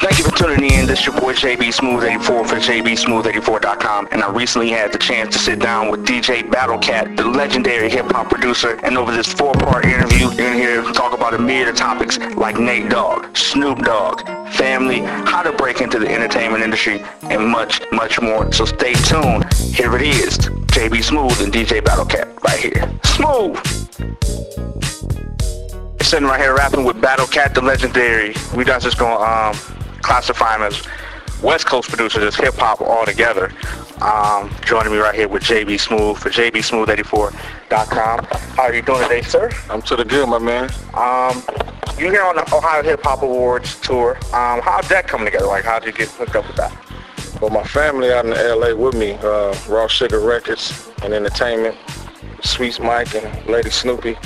Thank you for tuning in. This is your boy JB Smooth 84 for JBSmooth84.com. And I recently had the chance to sit down with DJ Battlecat, the legendary hip hop producer. And over this four part interview, you're to hear him talk about a myriad of topics like Nate Dogg, Snoop Dogg, family, how to break into the entertainment industry, and much, much more. So stay tuned. Here it is JB Smooth and DJ Battlecat right here. Smooth! Sitting right here rapping with Battlecat, the legendary. We guys just to um, classify him as West Coast producers, just hip hop altogether. Um, joining me right here with JB Smooth for JBSmooth84.com. How are you doing today, sir? I'm to the good, my man. Um, you're here on the Ohio Hip Hop Awards tour. Um, how'd that come together? Like, how'd you get hooked up with that? Well, my family out in LA with me, uh, Raw Sugar Records and Entertainment, Sweets Mike and Lady Snoopy.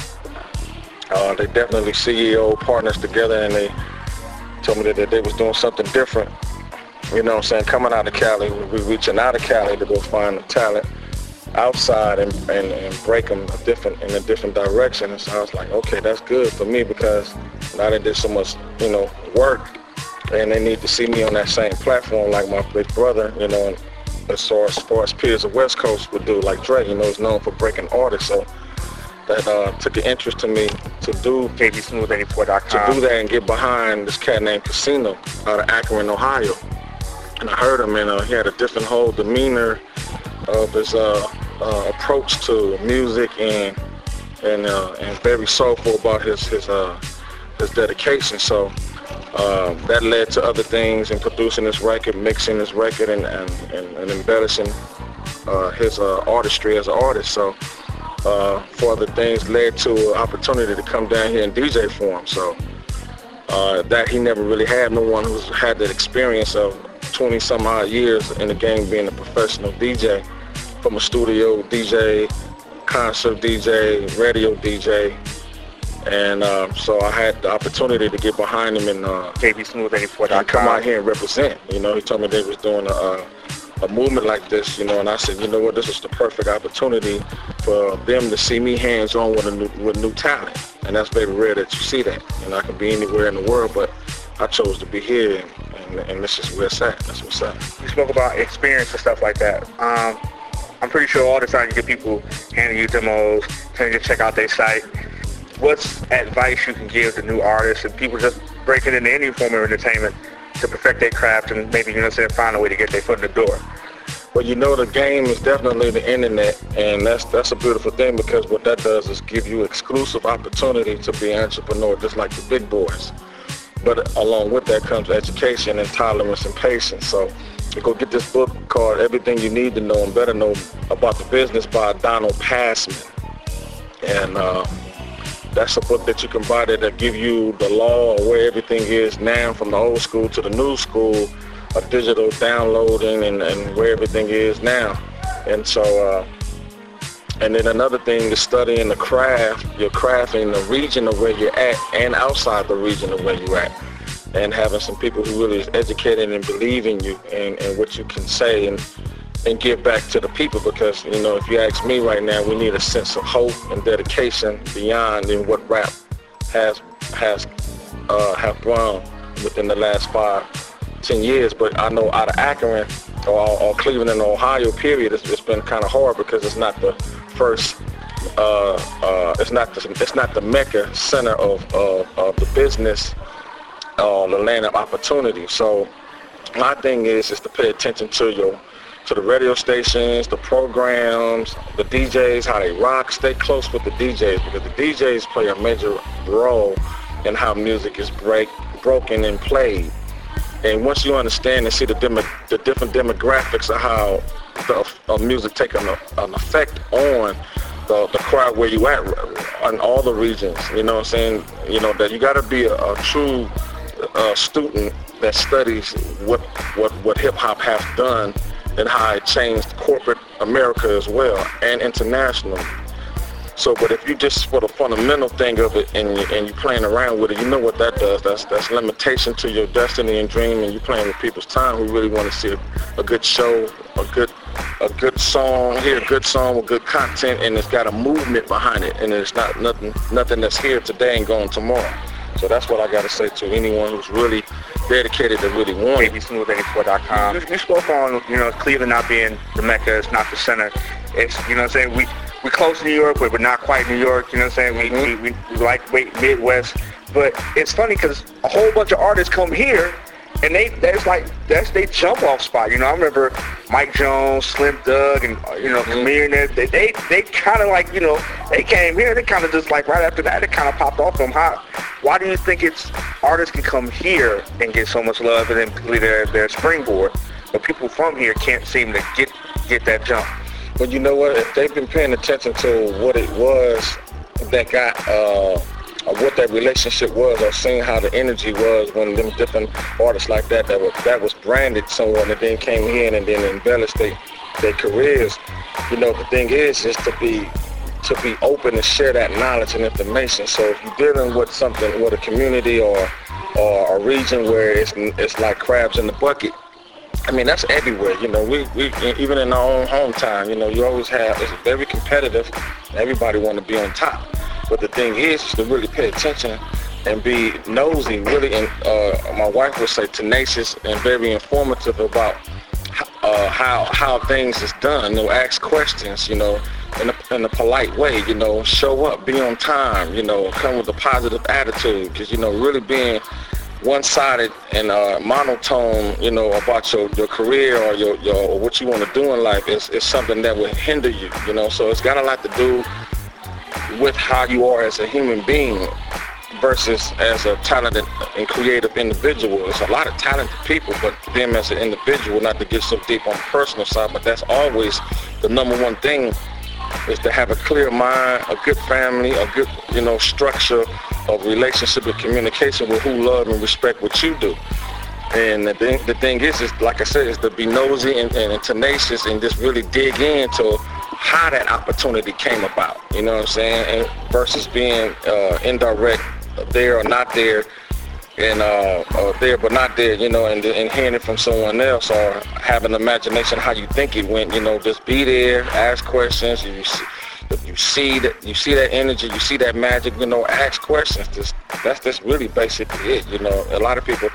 Uh, they definitely CEO partners together and they told me that, they was doing something different. You know what I'm saying? Coming out of Cali, we reaching out of Cali to go find the talent outside and, and, and break them a different in a different direction. And so I was like, okay, that's good for me because now they did so much, you know, work and they need to see me on that same platform like my big brother, you know, as far as, far as peers of West Coast would do, like Dre, you know, is known for breaking artists. So that uh, took an interest to me to do JBSmooth84.com. to do that and get behind this cat named Casino out of Akron, Ohio. And I heard him, and uh, he had a different whole demeanor of his uh, uh, approach to music and and uh, and very soulful about his his uh, his dedication. So that led to other things in producing this record, mixing this record, and and, and, and embellishing his artistry as an artist. So uh, for other things led to an opportunity to come down here and DJ for him. So uh, that he never really had no one who's had that experience of 20 some odd years in the game being a professional DJ from a studio DJ, concert DJ, radio DJ. And uh, so I had the opportunity to get behind him and uh, JBSmooth84.com. and come out here and represent. You know, he told me they was doing a, a, movement like this, you know, and I said, you know what, this is the perfect opportunity for them to see me hands on with a new, with new talent. And that's very rare that you see that. Know, I can be anywhere in the world, but I chose to be here, and, and this is where it's at. That's what's up. You spoke about experience and stuff like that. Um, I'm pretty sure all the time you get people handing you demos, telling you to check out their site. What's advice you can give to new artists and people just breaking into any form of entertainment to perfect their craft and maybe, you know, say, find a way to get their foot in the door? Well, you know, the game is definitely the internet, and that's that's a beautiful thing because what that does is give you exclusive opportunity to be an entrepreneur, just like the big boys. But along with that comes education and tolerance and patience. So go get this book called Everything You Need to Know and Better Know About the Business by Donald Passman. And uh, that's a book that you can buy that'll give you the law of where everything is now from the old school to the new school, a digital downloading and, and where everything is now. And so, uh, and then another thing is studying the craft, your craft in the region of where you're at and outside the region of where you're at. And having some people who really is educated and believe in you and, and what you can say and and give back to the people because you know if you ask me right now we need a sense of hope and dedication beyond in what rap has has uh, have grown within the last five ten years but I know out of Akron or, or Cleveland and Ohio period it's, it's been kind of hard because it's not the first uh, uh, it's not the it's not the mecca center of, of, of the business uh, the land of opportunity so my thing is is to pay attention to your to the radio stations, the programs, the DJs, how they rock. Stay close with the DJs because the DJs play a major role in how music is break, broken and played. And once you understand and see the, demo, the different demographics of how the uh, music take an, an effect on the, the crowd where you at in all the regions, you know what I'm saying? You know, that you got to be a, a true uh, student that studies what, what, what hip hop has done and how it changed corporate America as well and international. So, but if you just for the fundamental thing of it and you, and you playing around with it, you know what that does. That's that's limitation to your destiny and dream, and you playing with people's time who really want to see a, a good show, a good a good song, hear a good song with good content, and it's got a movement behind it, and it's not nothing nothing that's here today and going tomorrow. So So that's what I got to say to anyone who's really dedicated to really want it. JBSmooth84.com. You, you spoke on, you know, Cleveland not being the mecca, it's not the center. It's, you know what I'm saying, we, we're close to New York, but we're not quite New York, you know what I'm saying? We, mm-hmm. we, we, we like Midwest. But it's funny because a whole bunch of artists come here and they that's like that's they jump off spot. You know, I remember Mike Jones, Slim Thug, and you know, Chameleon. They they they kind of like you know they came here. They kind of just like right after that, it kind of popped off them. How? Why do you think it's artists can come here and get so much love and then complete their their springboard, but people from here can't seem to get get that jump? But you know what? If they've been paying attention to what it was that got. uh what that relationship was or seeing how the energy was when them different artists like that that was that was branded someone and then came in and then embellished their their careers. You know, the thing is is to be to be open and share that knowledge and information. So if you're dealing with something with a community or or a region where it's it's like crabs in the bucket, I mean that's everywhere. You know, we, we even in our own hometown, you know, you always have it's very competitive. Everybody want to be on top. But the thing is, is to really pay attention and be nosy, really, and uh, my wife would say tenacious and very informative about uh, how how things is done. You know, ask questions. You know, in a, in a polite way. You know, show up, be on time. You know, come with a positive attitude. Because you know, really being one-sided and uh, monotone, you know, about your, your career or your, your or what you want to do in life is, is something that will hinder you, you know. So it's got a lot to do with how you are as a human being versus as a talented and creative individual. There's a lot of talented people, but them as an individual, not to get so deep on the personal side, but that's always the number one thing is to have a clear mind, a good family, a good, you know, structure of relationship and communication with who love and respect what you do. And the thing, the thing is, is like I said, is to be nosy and, and tenacious and just really dig into how that opportunity came about. You know what I'm saying? And versus being uh, indirect, there or not there, and uh, uh, there but not there. You know, and, and hearing it from someone else or having imagination how you think it went. You know, just be there, ask questions. You you see that you see that energy, you see that magic. You know, ask questions. Just that's just really basically it. You know, a lot of people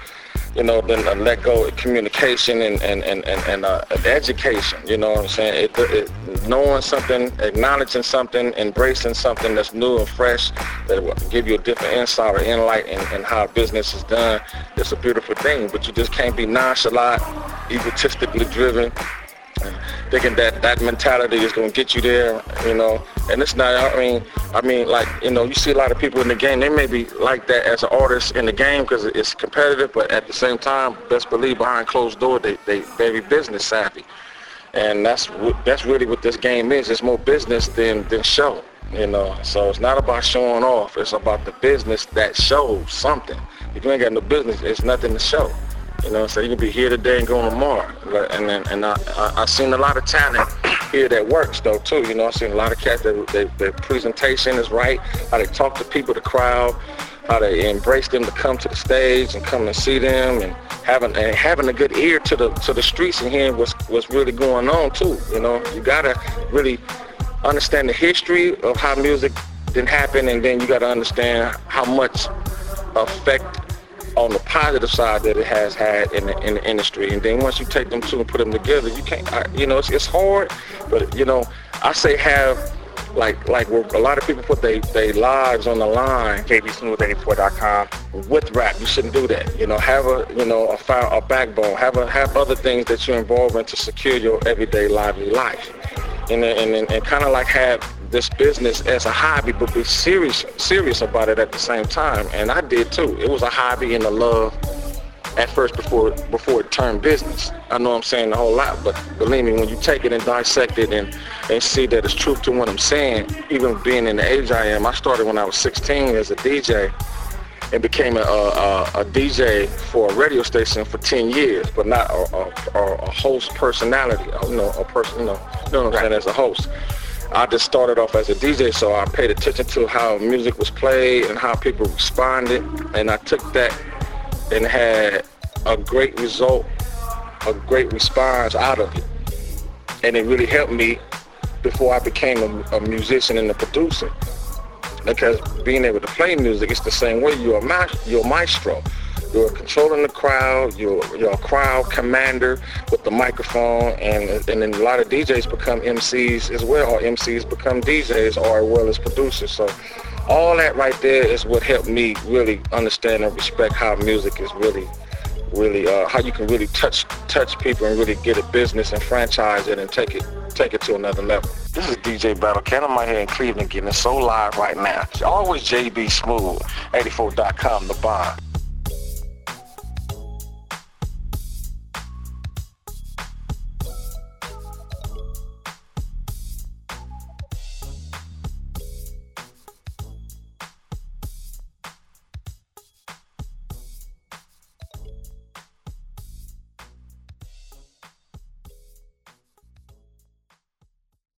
you know, then uh, let go of communication and, and, and, and, and uh, education, you know what I'm saying? It, it, knowing something, acknowledging something, embracing something that's new and fresh, that will give you a different insight or insight in, in how business is done, it's a beautiful thing. But you just can't be nonchalant, egotistically driven, thinking that that mentality is going to get you there, you know. And it's not. I mean, I mean, like you know, you see a lot of people in the game. They may be like that as an artist in the game because it's competitive, but at the same time, best believe behind closed door, they they very business savvy, and that's that's really what this game is. It's more business than than show, you know. So it's not about showing off. It's about the business that shows something. If you ain't got no business, it's nothing to show. You know, so you can be here today and going tomorrow. And and, and I, I have seen a lot of talent here that works though too. You know, I've seen a lot of cats that they, their presentation is right, how they talk to people, the crowd, how they embrace them to come to the stage and come and see them, and having and having a good ear to the to the streets and hearing what's what's really going on too. You know, you gotta really understand the history of how music didn't happen, and then you gotta understand how much effect on the positive side that it has had in the, in the industry. And then once you take them two and put them together, you can't, I, you know, it's, it's hard, but you know, I say have like like where a lot of people put their they lives on the line. JBSmooth84.com with rap, you shouldn't do that. You know, have a you know a file, a backbone. Have a have other things that you're involved in to secure your everyday lively life, and and and, and kind of like have this business as a hobby, but be serious serious about it at the same time. And I did too. It was a hobby and a love at first before before it turned business. I know I'm saying a whole lot, but believe me, when you take it and dissect it and, and see that it's truth to what I'm saying, even being in the age I am, I started when I was 16 as a DJ and became a, a, a DJ for a radio station for 10 years, but not a, a, a host personality, you know, a person, you know, you know what I'm saying, as a host. I just started off as a DJ, so I paid attention to how music was played and how people responded, and I took that and had a great result, a great response out of it. And it really helped me before I became a, a musician and a producer. because being able to play music, it's the same way. You're a ma- you're a maestro. You're controlling the crowd. You're you're a crowd commander with the microphone, and and then a lot of DJs become MCs as well, or MCs become DJs, or as well as producers. So all that right there is what helped me really understand and respect how music is really really uh, how you can really touch touch people and really get a business and franchise it and take it take it to another level. This is DJ Battle Cat. I'm out here in Cleveland getting it so live right now. Always JB Smooth, 84.com, The Bond.